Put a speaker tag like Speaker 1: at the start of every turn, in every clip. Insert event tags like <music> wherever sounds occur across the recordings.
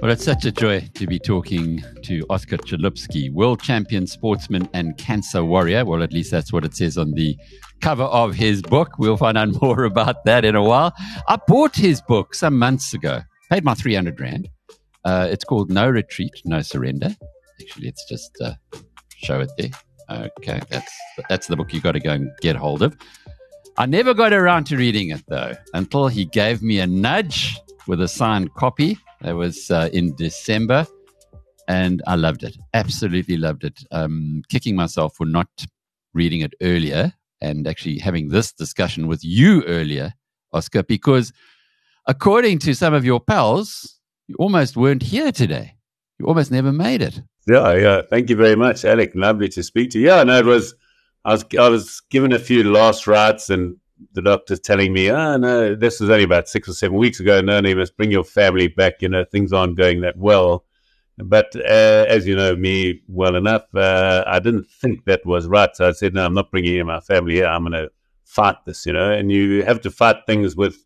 Speaker 1: Well, it's such a joy to be talking to Oscar Chalupsky, world champion sportsman and cancer warrior. Well, at least that's what it says on the cover of his book. We'll find out <laughs> more about that in a while. I bought his book some months ago, paid my 300 Rand. Uh, it's called No Retreat, No Surrender. Actually, it's just uh, show it there. Okay, that's that's the book you got to go and get hold of. I never got around to reading it though until he gave me a nudge with a signed copy that was uh, in December, and I loved it. Absolutely loved it. Um, kicking myself for not reading it earlier and actually having this discussion with you earlier, Oscar, because according to some of your pals, you almost weren't here today. You almost never made it.
Speaker 2: Yeah, yeah. Thank you very much, Alec. Lovely to speak to you. Yeah, no, it was. I was I was given a few last rites and the doctor's telling me, oh, no, this was only about six or seven weeks ago. No, no, you must bring your family back. You know, things aren't going that well. But uh, as you know me well enough, uh, I didn't think that was right. So I said, no, I'm not bringing in my family here. I'm going to fight this, you know. And you have to fight things with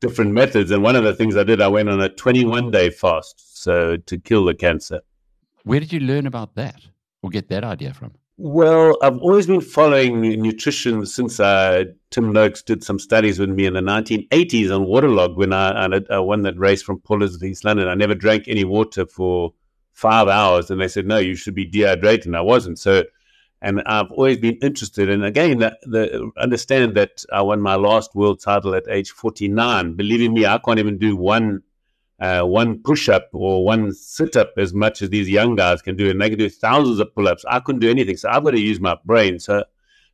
Speaker 2: different methods. And one of the things I did, I went on a 21 day fast, so to kill the cancer.
Speaker 1: Where did you learn about that or get that idea from?
Speaker 2: Well, I've always been following nutrition since uh, Tim Noakes did some studies with me in the 1980s on waterlog when I, I, I won that race from Port Elizabeth East London. I never drank any water for five hours, and they said, no, you should be dehydrated. And I wasn't. So, and I've always been interested. And again, the, the, understand that I won my last world title at age 49. Believing me, I can't even do one uh, one push up or one sit up as much as these young guys can do, and they can do thousands of pull ups. I couldn't do anything, so I've got to use my brain. So,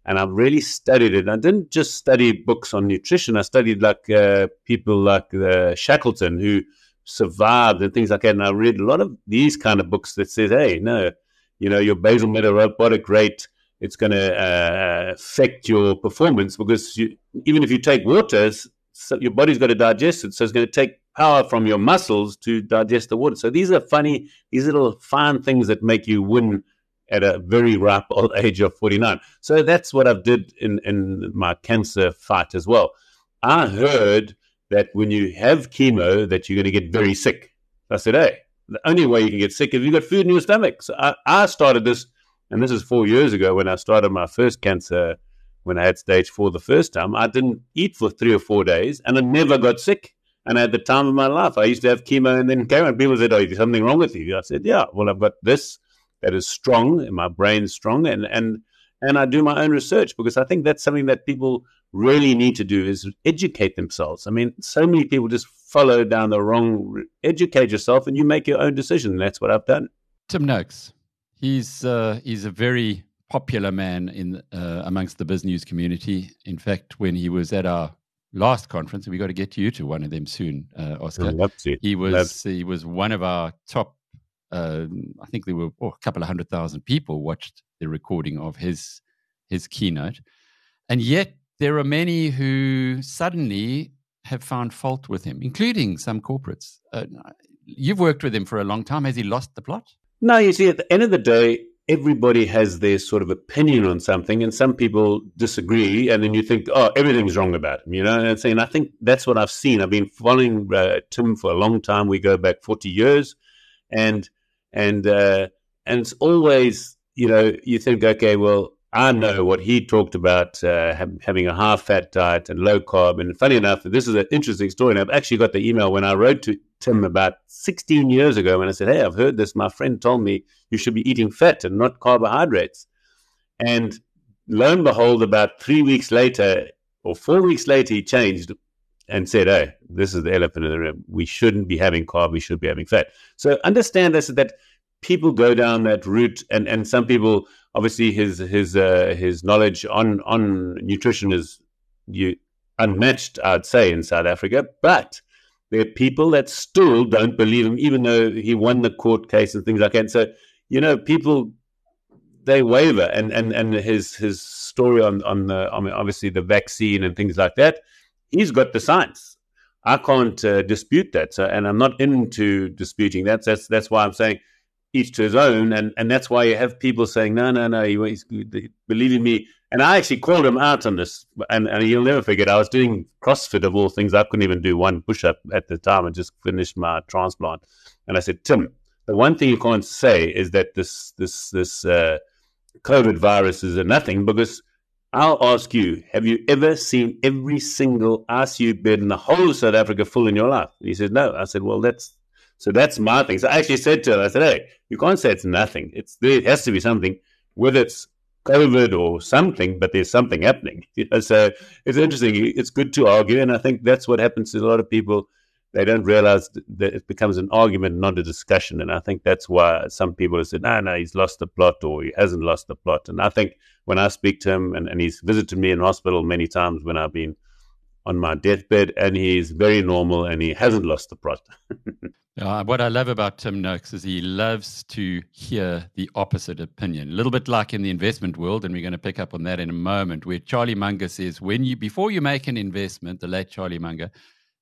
Speaker 2: and I've really studied it. I didn't just study books on nutrition. I studied like uh, people like uh, Shackleton who survived and things like that. And I read a lot of these kind of books that says, "Hey, no, you know, your basal metabolic rate." It's going to uh, affect your performance because you, even if you take water, so your body's got to digest it. So it's going to take power from your muscles to digest the water. So these are funny, these little fine things that make you win at a very ripe old age of 49. So that's what I've did in, in my cancer fight as well. I heard that when you have chemo that you're going to get very sick. I said, hey, the only way you can get sick is you've got food in your stomach. So I, I started this, and this is four years ago when I started my first cancer, when I had stage four the first time. I didn't eat for three or four days, and I never got sick. And at the time of my life, I used to have chemo and then came and people said, Oh, is something wrong with you? I said, Yeah, well, I've got this that is strong and my brain's strong and, and, and I do my own research because I think that's something that people really need to do is educate themselves. I mean, so many people just follow down the wrong, educate yourself and you make your own decision. That's what I've done.
Speaker 1: Tim Noakes, he's, uh, he's a very popular man in uh, amongst the business community. In fact, when he was at our last conference, and we got to get you to one of them soon, uh, Oscar. He was he was one of our top. Uh, I think there were oh, a couple of hundred thousand people watched the recording of his his keynote, and yet there are many who suddenly have found fault with him, including some corporates. Uh, you've worked with him for a long time. Has he lost the plot?
Speaker 2: No, you see, at the end of the day, everybody has their sort of opinion on something, and some people disagree, and then you think, oh, everything's wrong about him, you know. And, saying, I think that's what I've seen. I've been following uh, Tim for a long time. We go back forty years, and and uh, and it's always, you know, you think, okay, well, I know what he talked about uh, having a half fat diet and low carb. And funny enough, this is an interesting story. And I've actually got the email when I wrote to Tim about 16 years ago when I said, Hey, I've heard this. My friend told me you should be eating fat and not carbohydrates. And lo and behold, about three weeks later or four weeks later, he changed and said, Hey, this is the elephant in the room. We shouldn't be having carb. We should be having fat. So understand this that people go down that route and, and some people obviously his his uh, his knowledge on on nutrition is you unmatched, I'd say, in South Africa. But there are people that still don't believe him, even though he won the court case and things like that. So you know, people they waver, and and and his his story on on the I mean, obviously the vaccine and things like that. He's got the science. I can't uh, dispute that. So, and I'm not into disputing that. That's that's why I'm saying each to his own, and and that's why you have people saying, no, no, no, he believe in me, And I actually called him out on this, and, and you'll never forget. I was doing CrossFit of all things. I couldn't even do one push up at the time and just finished my transplant. And I said, Tim, the one thing you can't say is that this this this uh, COVID virus is a nothing because I'll ask you, have you ever seen every single ICU bed in the whole of South Africa full in your life? And he said, no. I said, well, that's so that's my thing. So I actually said to her, I said, hey, you can't say it's nothing. It's there has to be something, whether it's COVID or something, but there's something happening. <laughs> You know, so it's interesting. It's good to argue, and I think that's what happens to a lot of people. They don't realize that it becomes an argument, not a discussion. And I think that's why some people have said, no, no, he's lost the plot or he hasn't lost the plot. And I think when I speak to him, and, and he's visited me in hospital many times when I've been on my deathbed, and he's very normal and he hasn't lost the plot. <laughs>
Speaker 1: Uh, what I love about Tim Noakes is he loves to hear the opposite opinion. A little bit like in the investment world, and we're going to pick up on that in a moment, where Charlie Munger says, when you before you make an investment, the late Charlie Munger,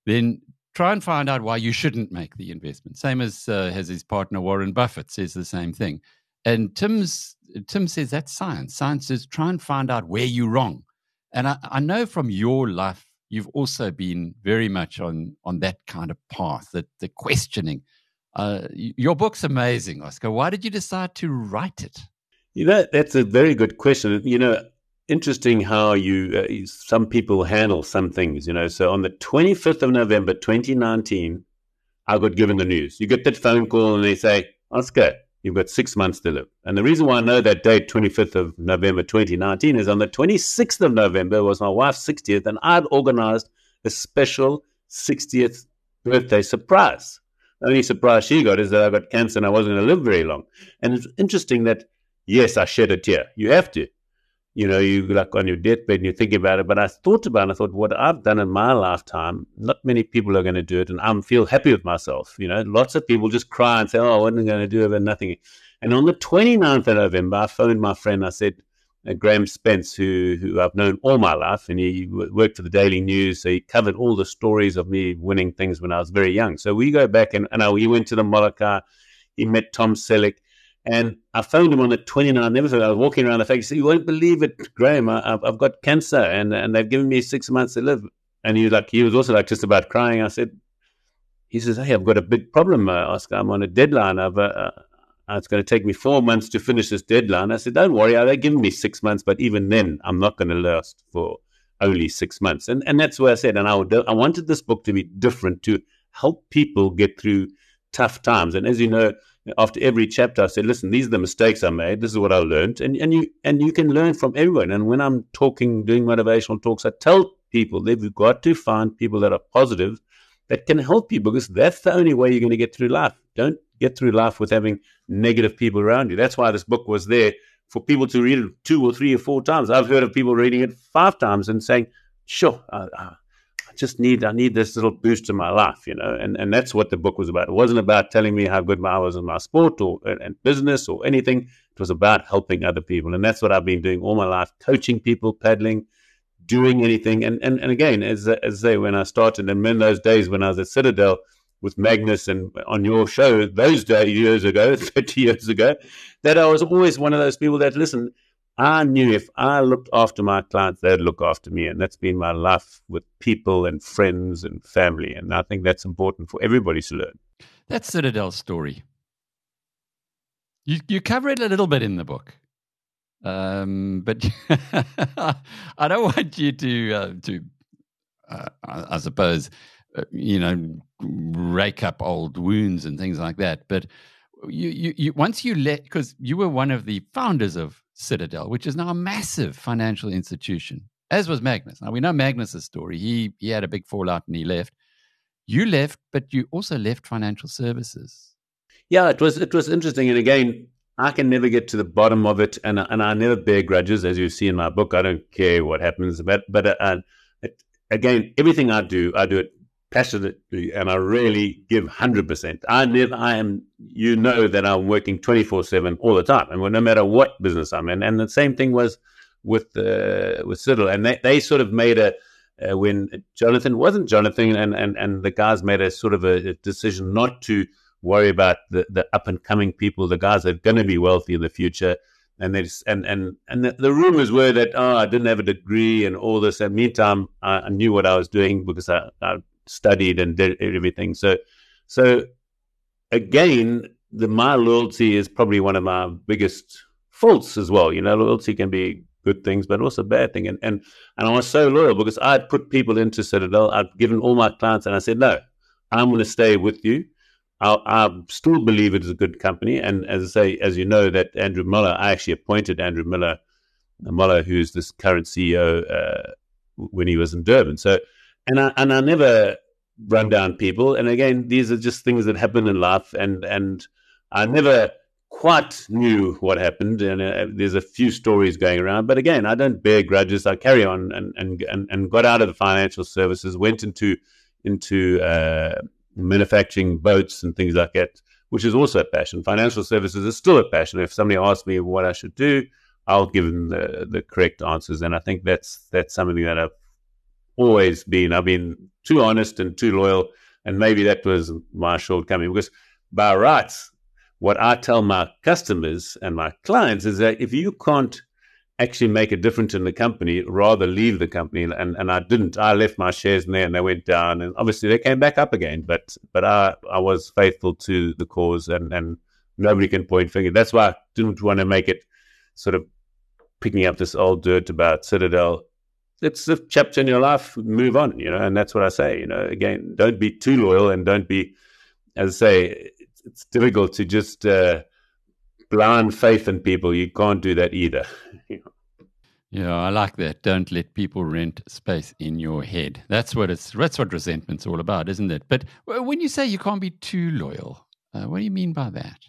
Speaker 1: then try and find out why you shouldn't make the investment. Same as uh, his partner Warren Buffett says the same thing. And Tim's Tim says that's science. Science is try and find out where you're wrong. And I, I know from your life you've also been very much on on that kind of path, that the questioning. Uh, your book's amazing, Oscar. Why did you decide to write it?
Speaker 2: You know, that's a very good question. You know, interesting how you uh, some people handle some things. You know, so on the twenty fifth of November, twenty nineteen, I got given the news. You get that phone call and they say, Oscar, You've got six months to live. And the reason why I know that date, 25th of November 2019, is on the 26th of November was my wife's 60th, and I'd organized a special 60th birthday surprise. The only surprise she got is that I got cancer and I wasn't going to live very long. And it's interesting that, yes, I shed a tear. You have to you know, you like on your deathbed and you think about it. But I thought about it. I thought, what I've done in my lifetime, not many people are going to do it, and I'm feel happy with myself. You know, lots of people just cry and say, "Oh, what am I going to do about nothing?" And on the 29th of November, I phoned my friend. I said, uh, Graham Spence, who who I've known all my life, and he worked for the Daily News, so he covered all the stories of me winning things when I was very young. So we go back and, and I, he went to the Molokai. He met Tom Selleck and I found him on the 29th. Never thought I was walking around the face. He said, You won't believe it, Graham. I, have got cancer and, and they've given me six months to live. And he was like, he was also like just about crying. I said, he says, Hey, I've got a big problem, uh, Oscar. I'm on a deadline. I've, uh, uh, it's going to take me four months to finish this deadline. I said, Don't worry. They're giving me six months, but even then, I'm not going to last for only six months. And, and that's where I said, and I, would, I wanted this book to be different to help people get through tough times. And as you know, after every chapter, I said, "Listen, these are the mistakes I made. This is what I learned, and and you and you can learn from everyone." And when I'm talking, doing motivational talks, I tell people that they've got to find people that are positive, that can help you, because that's the only way you're going to get through life. Don't get through life with having negative people around you. That's why this book was there for people to read it two or three or four times. I've heard of people reading it five times and saying, "Sure, uh, just need I need this little boost in my life, you know, and and that's what the book was about. It wasn't about telling me how good I was in my sport or and business or anything. It was about helping other people, and that's what I've been doing all my life: coaching people, paddling, doing anything. And and and again, as as I say, when I started, and in those days when I was at Citadel with Magnus and on your show those days years ago, <laughs> thirty years ago, that I was always one of those people that listen I knew if I looked after my clients, they'd look after me. And that's been my life with people and friends and family. And I think that's important for everybody to learn.
Speaker 1: That's Citadel's story. You, you cover it a little bit in the book. Um, but <laughs> I don't want you to, uh, to uh, I suppose, uh, you know, rake up old wounds and things like that. But you, you, you once you let, because you were one of the founders of Citadel, which is now a massive financial institution, as was Magnus. Now we know Magnus's story. He he had a big fallout and he left. You left, but you also left financial services.
Speaker 2: Yeah, it was it was interesting. And again, I can never get to the bottom of it, and and I never bear grudges, as you see in my book. I don't care what happens, but but uh, again, everything I do, I do it passionately and I really give 100%. I never, I am, you know that I'm working 24 7 all the time. And no matter what business I'm in. And the same thing was with, uh, with Citadel. And they, they sort of made a, uh, when Jonathan wasn't Jonathan and, and, and the guys made a sort of a, a decision not to worry about the, the up and coming people, the guys that are going to be wealthy in the future. And they just, and and and the, the, rumors were that oh I didn't have a degree and all this. And meantime, I, I knew what I was doing because I, I studied and did everything. So so again, the my loyalty is probably one of my biggest faults as well. You know, loyalty can be good things, but also bad thing. And and and I was so loyal because I'd put people into Citadel. I'd given all my clients, and I said, no, I'm going to stay with you. I, I still believe it is a good company. And as I say, as you know, that Andrew Miller, I actually appointed Andrew Miller, Muller, who's this current CEO, uh, when he was in Durban. So, and I and I never run down people. And again, these are just things that happen in life. And and I never quite knew what happened. And uh, there's a few stories going around. But again, I don't bear grudges. I carry on and and and, and got out of the financial services, went into into uh, manufacturing boats and things like that, which is also a passion. Financial services is still a passion. If somebody asks me what I should do, I'll give them the, the correct answers. And I think that's that's something that I've always been. I've been too honest and too loyal, and maybe that was my shortcoming. Because by rights, what I tell my customers and my clients is that if you can't actually make a difference in the company, rather leave the company. And, and I didn't. I left my shares in there and they went down. And obviously they came back up again. But but I, I was faithful to the cause and, and nobody can point finger. That's why I didn't want to make it sort of picking up this old dirt about Citadel. It's a chapter in your life, move on, you know, and that's what I say, you know, again, don't be too loyal and don't be, as I say, it's, it's difficult to just, uh, blind faith in people. You can't do that either. <laughs>
Speaker 1: Yeah, I like that. Don't let people rent space in your head. That's what it's. That's what resentment's all about, isn't it? But when you say you can't be too loyal, uh, what do you mean by that?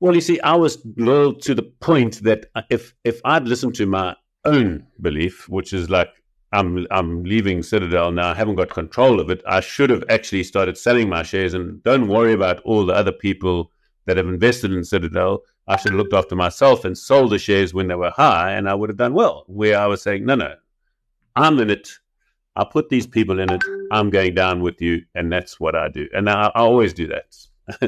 Speaker 2: Well, you see, I was loyal to the point that if if I'd listened to my own belief, which is like I'm I'm leaving Citadel now, I haven't got control of it. I should have actually started selling my shares and don't worry about all the other people that have invested in Citadel, I should have looked after myself and sold the shares when they were high, and I would have done well. Where I was saying, no, no, I'm in it. I put these people in it. I'm going down with you, and that's what I do. And I, I always do that,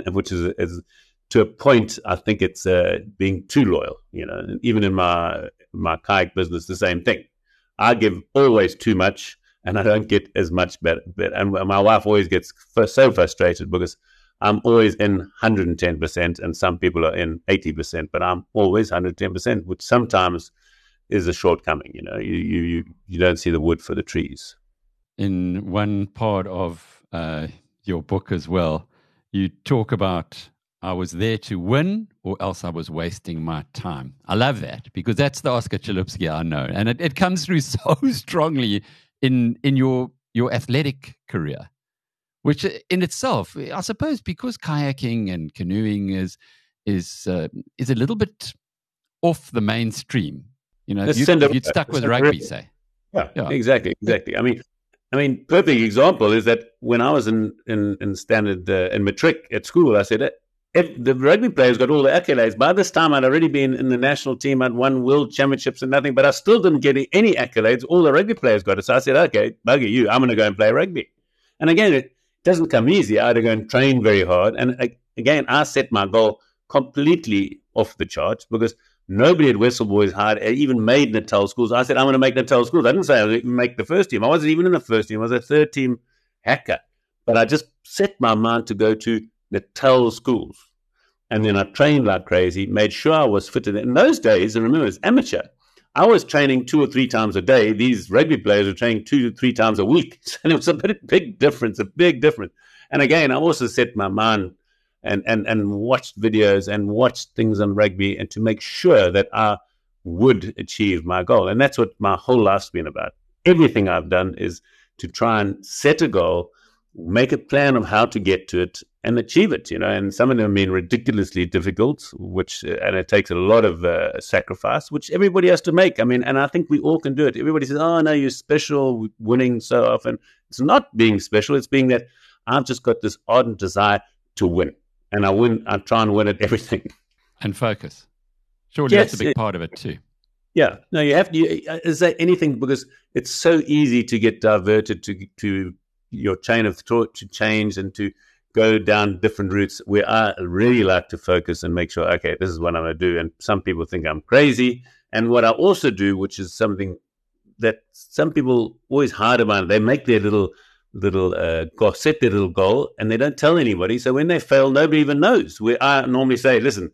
Speaker 2: <laughs> which is, is to a point. I think it's uh, being too loyal. You know, even in my my kayak business, the same thing. I give always too much, and I don't get as much better. And my wife always gets so frustrated because I'm always in 110%, and some people are in 80%, but I'm always 110%, which sometimes is a shortcoming. You know, you, you, you don't see the wood for the trees.
Speaker 1: In one part of uh, your book as well, you talk about I was there to win or else I was wasting my time. I love that because that's the Oscar Chalupsky I know. And it, it comes through <laughs> so strongly in, in your, your athletic career which in itself, I suppose, because kayaking and canoeing is is uh, is a little bit off the mainstream. You know, you, would stuck with rugby, say.
Speaker 2: Yeah, yeah, exactly, exactly. I mean, I mean, perfect example is that when I was in in, in standard uh, in matric at school, I said if the rugby players got all the accolades. By this time, I'd already been in the national team. I'd won world championships and nothing, but I still didn't get any accolades. All the rugby players got it. So I said, okay, bugger you. I'm going to go and play rugby. And again, it, doesn't come easy. I had to go and train very hard. And again, I set my goal completely off the charts because nobody at Westville Boys had even made Natal schools. I said, I'm going to make Natal schools. I didn't say I was would make the first team. I wasn't even in the first team. I was a third team hacker. But I just set my mind to go to Natal schools. And then I trained like crazy, made sure I was fitted. In those days, and remember, it's amateur. I was training two or three times a day. These rugby players were training two to three times a week. <laughs> And it was a big, big difference, a big difference. And again, I also set my mind and, and, and watched videos and watched things on rugby and to make sure that I would achieve my goal. And that's what my whole life's been about. Everything I've done is to try and set a goal, make a plan of how to get to it, and achieve it. You know, and some of them have been ridiculously difficult, which uh, and it takes a lot of uh, sacrifice, which everybody has to make. I mean, and I think we all can do it. Everybody says, "Oh no, you're special, winning so often." It's not being special. It's being that I've just got this ardent desire to win, and I win. I try and win at <laughs> everything.
Speaker 1: And focus. Surely yes, that's a big it, part of it too.
Speaker 2: Yeah, no, you have to. You, uh, is there anything because it's so easy to get diverted to to your chain of thought to change and to go down different routes where I really like to focus and make sure, okay, this is what I'm going to do. And some people think I'm crazy. And what I also do, which is something that some people always hide about, they make their little little uh, goal, set their little goal, and they don't tell anybody. So when they fail, nobody even knows. Where I normally say, listen,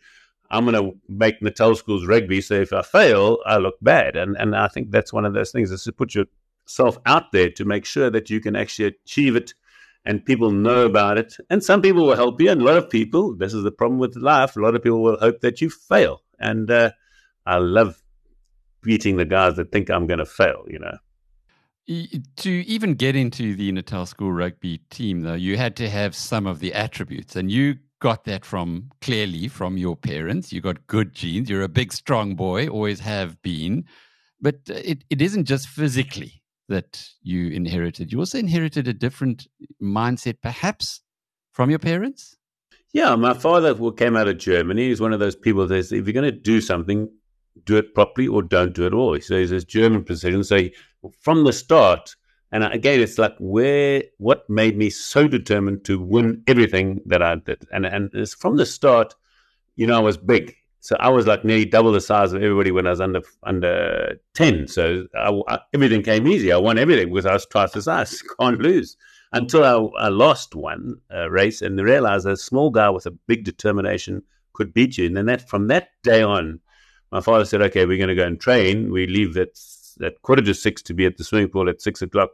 Speaker 2: I'm going to make Natal schools rugby. So if I fail, I look bad. And and I think that's one of those things is to put yourself out there to make sure that you can actually achieve it and people know about it. And some people will help you, and a lot of people, this is the problem with life, a lot of people will hope that you fail. And uh, I love beating the guys that think I'm going to fail, you know.
Speaker 1: To even get into the Natal School rugby team, though, you had to have some of the attributes, and you got that from clearly from your parents. You got good genes. You're a big, strong boy, always have been. But it, it isn't just physically that you inherited. You also inherited a different mindset, perhaps, from your parents?
Speaker 2: Yeah, my father came out of Germany. He's one of those people that says, if you're going to do something, do it properly or don't do it at all. So he's this German precision. So he, from the start, and again, it's like where what made me so determined to win everything that I did, and and it's from the start. You know, I was big, so I was like nearly double the size of everybody when I was under under ten. So I, I, everything came easy. I won everything because I was twice the size. <laughs> Can't lose until I, I lost one uh, race and realized a small guy with a big determination could beat you. And then that from that day on, my father said, okay, we're going to go and train. We leave at, at quarter to six to be at the swimming pool at six o'clock.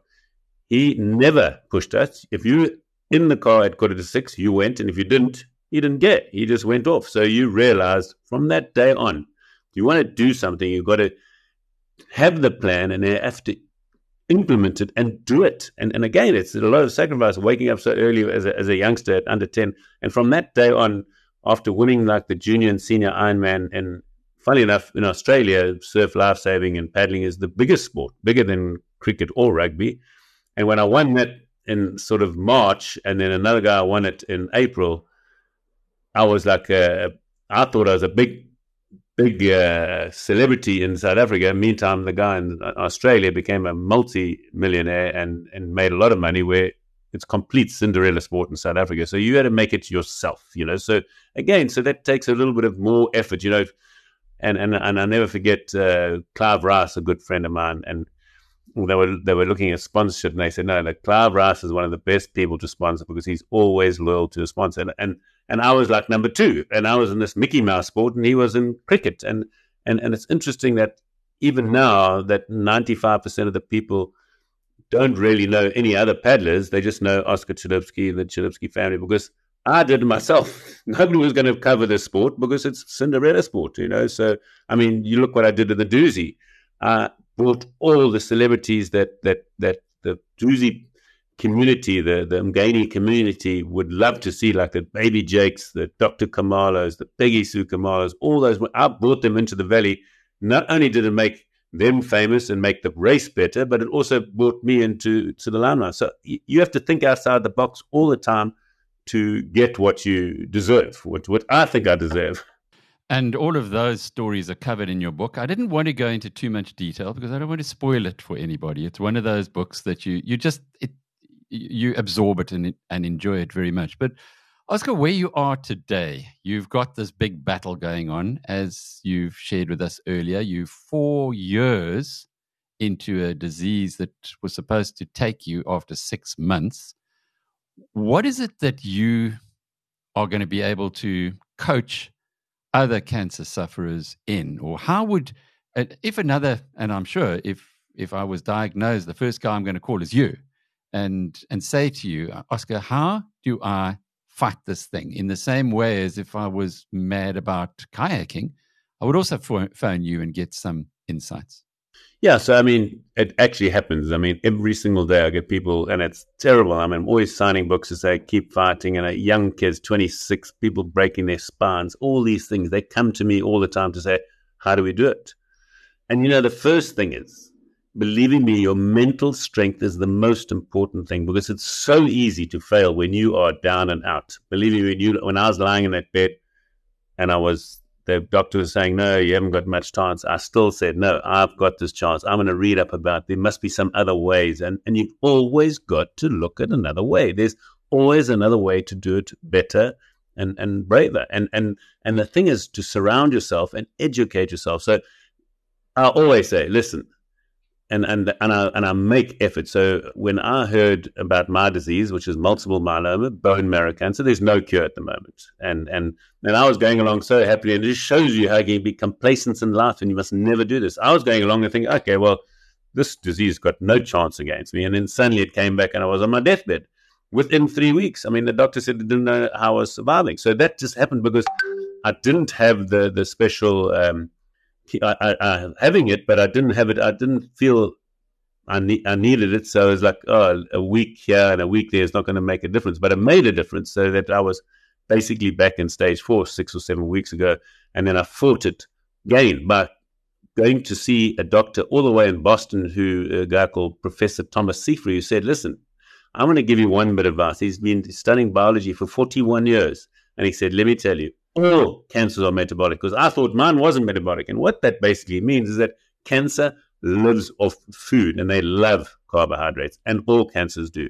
Speaker 2: He never pushed us. If you in the car at quarter to six, you went. And if you didn't, you didn't get. He just went off. So you realized from that day on, if you want to do something, you've got to have the plan and then have to implement it and do it. And, and again, it's a lot of sacrifice waking up so early as a, as a youngster at under 10. And from that day on, after winning like the junior and senior Ironman and funny enough, in Australia, surf lifesaving and paddling is the biggest sport, bigger than cricket or rugby. And when I won that in sort of March, and then another guy won it in April, I was like, a, I thought I was a big, big uh, celebrity in South Africa. Meantime, the guy in Australia became a multi-millionaire and and made a lot of money. Where it's complete Cinderella sport in South Africa. So you had to make it yourself, you know. So again, so that takes a little bit of more effort, you know and and and I never forget uh, Clive Rice, a good friend of mine, and they were they were looking at sponsorship, and they said, no, like Clive is one of the best people to sponsor because he's always loyal to a sponsor, and and, and I was like number two, and I was in this Mickey Mouse sport, and he was in cricket, and and and it's interesting that even now that ninety five percent of the people don't really know any other paddlers, they just know Oscar Chalupsky, the Chalupsky family, because I did myself. <laughs> Nobody was going to cover this sport because it's Cinderella sport, you know. So, I mean, you look what I did in the Dusi. I brought all the celebrities that that that the Dusi community, the the Umgeni community would love to see, like the Baby Jakes, the Dr. Khumalos, the Peggy Sue Khumalo's, all those. I brought them into the valley. Not only did it make them famous and make the race better, but it also brought me into to the limelight. So you have to think outside the box all the time to get what you deserve, what, what I think I deserve. <laughs>
Speaker 1: And all of those stories are covered in your book. I didn't want to go into too much detail because I don't want to spoil it for anybody. It's one of those books that you you just it, you absorb it and and enjoy it very much. But Oscar, where you are today, you've got this big battle going on, as you've shared with us earlier. You four years into a disease that was supposed to take you after six months what is it that you are going to be able to coach other cancer sufferers in? Or how would uh, if another and i'm sure if if i was diagnosed the first guy i'm going to call is you and and say to you oscar how do i fight this thing? In the same way as if i was mad about kayaking i would also phone you and get some insights
Speaker 2: yeah, so I mean, it actually happens. I mean, every single day I get people, and it's terrible. I mean, I'm always signing books to say keep fighting, and a young kids, 26, people breaking their spines, all these things. They come to me all the time to say, "How do we do it?" And you know, the first thing is, believing me, your mental strength is the most important thing because it's so easy to fail when you are down and out. Believe me, when, you, when I was lying in that bed and I was the doctor was saying, no, you haven't got much chance. I still said, no, I've got this chance. I'm going to read up about there must be some other ways. And, and you've always got to look at another way. There's always another way to do it better and and braver. And and and the thing is to surround yourself and educate yourself. So I always say, listen, and and and I and I make effort. So when I heard about my disease, which is multiple myeloma, bone marrow cancer, there's no cure at the moment. And and and I was going along so happily, and it just shows you how you can be complacent in life, and you must never do this. I was going along and thinking, okay, well, this disease got no chance against me, and then suddenly it came back, and I was on my deathbed within three weeks. I mean, the doctor said they didn't know how I was surviving. So that just happened because I didn't have the the special. Um, I, I, I, having it, but I didn't have it. I didn't feel I, ne- I needed it. So it was like, oh, a week here and a week there is not going to make a difference. But it made a difference so that I was basically back in stage four six or seven weeks ago. And then I fought it again by going to see a doctor all the way in Boston, who a guy called Professor Thomas Seyfried, who said, listen, I'm going to give you one bit of advice. He's been studying biology for 41 years. And he said, let me tell you, all cancers are metabolic because I thought mine wasn't metabolic. And what that basically means is that cancer lives off food and they love carbohydrates, and all cancers do.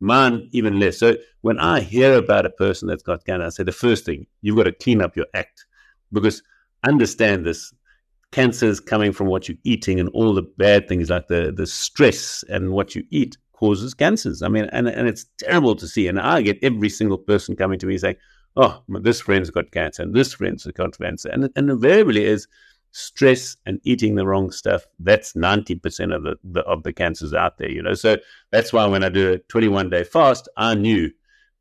Speaker 2: Mine even less. So when I hear about a person that's got cancer, I say the first thing, you've got to clean up your act because understand this. Cancer is coming from what you're eating and all the bad things like the, the stress and what you eat causes cancers. I mean, and, and it's terrible to see. And I get every single person coming to me saying, oh, this friend's got cancer and this friend's got cancer. And, and invariably is stress and eating the wrong stuff. That's 90% of the, the, of the cancers out there, you know. So that's why when I do a 21 day fast, I knew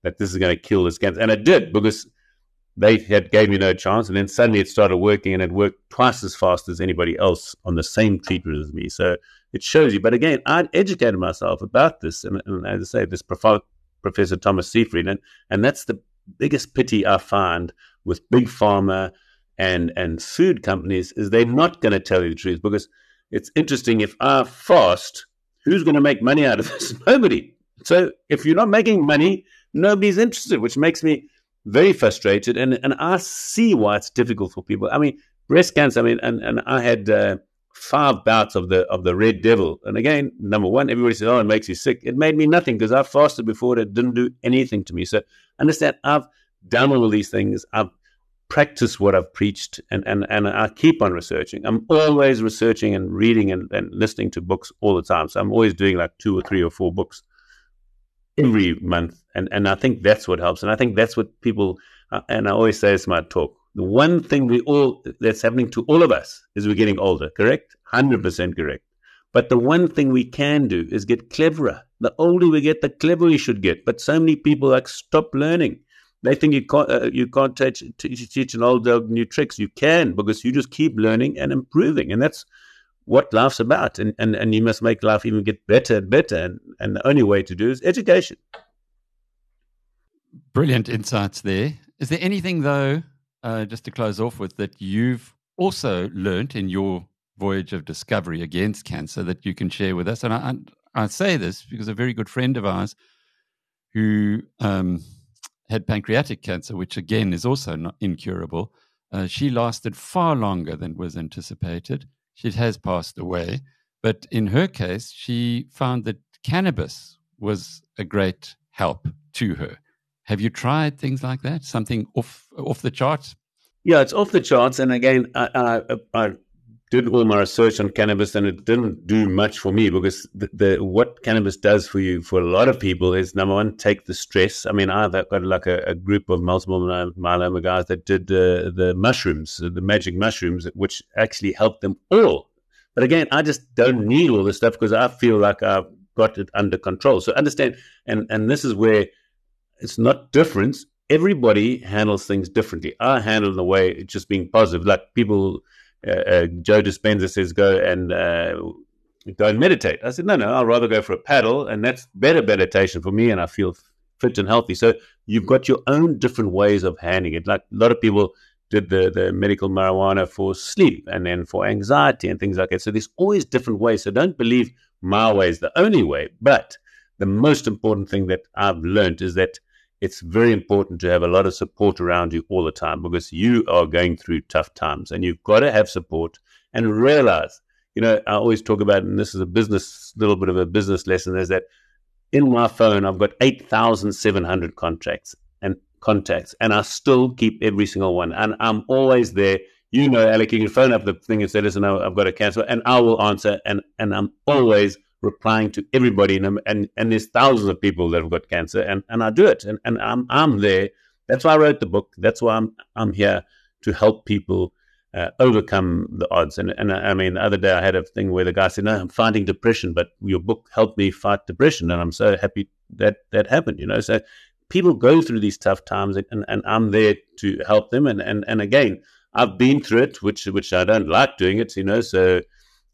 Speaker 2: that this is going to kill this cancer. And it did because they had gave me no chance. And then suddenly it started working and it worked twice as fast as anybody else on the same treatment as me. So it shows you. But again, I'd educated myself about this. And, and as I say, this prof- Professor Thomas Seyfried. And, and that's the biggest pity I find with big pharma and and food companies is they're not going to tell you the truth because it's interesting if I fast, who's going to make money out of <laughs> this? Nobody. So if you're not making money, nobody's interested, which makes me very frustrated. And and I see why it's difficult for people. I mean, breast cancer. I mean, and and I had. Uh, five bouts of the of the red devil. And again, number one, everybody says, "Oh, it makes you sick." It made me nothing because I fasted before. It didn't do anything to me. So understand, I've done all these things. I've practiced what I've preached and, and, and I keep on researching. I'm always researching and reading and, and listening to books all the time. So I'm always doing like two or three or four books every month. And, and I think that's what helps. And I think that's what people, uh, and I always say it's my talk. The one thing we all, that's happening to all of us is we're getting older, correct? 100% correct. But the one thing we can do is get cleverer. The older we get, the cleverer we should get. But so many people like stop learning. They think you can't uh, you can't teach, teach, teach an old dog new tricks. You can because you just keep learning and improving, and that's what life's about. And and, and you must make life even get better and better. And, and the only way to do is education.
Speaker 1: Brilliant insights there. Is there anything though, uh, just to close off with, that you've also learnt in your voyage of discovery against cancer that you can share with us? And I, I, say this because a very good friend of ours who um, had pancreatic cancer, which again is also not incurable. Uh, she lasted far longer than was anticipated. She has passed away. But in her case, she found that cannabis was a great help to her. Have you tried things like that? Something off off the charts?
Speaker 2: Yeah, it's off the charts. And again, I, I, I did all my research on cannabis and it didn't do much for me because the, the, what cannabis does for you for a lot of people is number one take the stress i mean i've got like a, a group of multiple myeloma guys that did uh, the mushrooms the magic mushrooms which actually helped them all but again i just don't need all this stuff because i feel like i've got it under control so understand and and this is where it's not different everybody handles things differently i handle in a way just being positive like people uh, uh, Joe Dispenza says go and uh, go and meditate. I said no, no, I'll rather go for a paddle, and that's better meditation for me, and I feel fit and healthy. So you've got your own different ways of handling it. Like a lot of people did the, the medical marijuana for sleep and then for anxiety and things like that. So there's always different ways. So don't believe my way is the only way. But the most important thing that I've learned is that it's very important to have a lot of support around you all the time because you are going through tough times and you've got to have support and realize, you know, I always talk about, and this is a business, little bit of a business lesson, is that in my phone, I've got 8,700 contracts and contacts, and I still keep every single one. And I'm always there. You know, Alec, you can phone up the thing and say, listen, I've got a cancel, and I will answer. And, and I'm always replying to everybody. And, and, and there's thousands of people that have got cancer, and, and I do it. And, and I'm, I'm there. That's why I wrote the book. That's why I'm, I'm here to help people uh, overcome the odds. And, and I mean, the other day I had a thing where the guy said, "No, I'm fighting depression, but your book helped me fight depression," and I'm so happy that that happened. You know, so people go through these tough times, and, and I'm there to help them. And, and and again, I've been through it, which which I don't like doing it. You know, so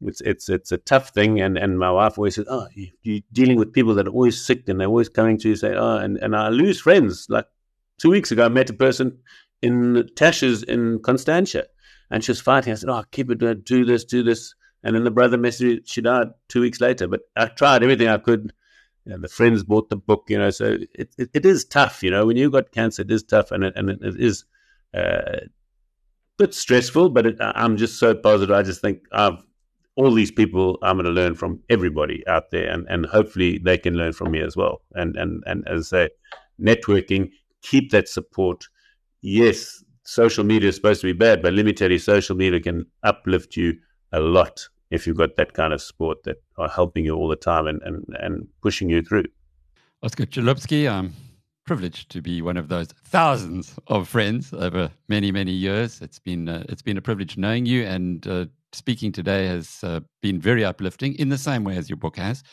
Speaker 2: it's it's it's a tough thing. And and my wife always says, "Oh, you, you're dealing with people that are always sick, and they're always coming to you say, oh," and and I lose friends. Like two weeks ago, I met a person in Tasha's in Constantia and she was fighting. I said, "Oh, keep it, do this, do this." And then the brother messaged, she died two weeks later. But I tried everything I could. You know, the friends bought the book, you know. So it, it, it is tough, you know. When you got cancer, it is tough, and it, and it, it is uh, a bit stressful. But it, I'm just so positive. I just think I've all these people I'm going to learn from everybody out there, and, and hopefully they can learn from me as well. And and and as I say, networking, keep that support. Yes, social media is supposed to be bad, but let me tell you, social media can uplift you a lot if you've got that kind of support that are helping you all the time and, and, and pushing you through.
Speaker 1: Oscar Chalupsky, I'm um, privileged to be one of those thousands of friends over many, many years. It's been, uh, it's been a privilege knowing you, and uh, speaking today has uh, been very uplifting in the same way as your book has.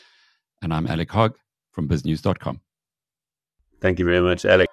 Speaker 1: And I'm Alec Hogg from biznews.com.
Speaker 2: Thank you very much, Alec.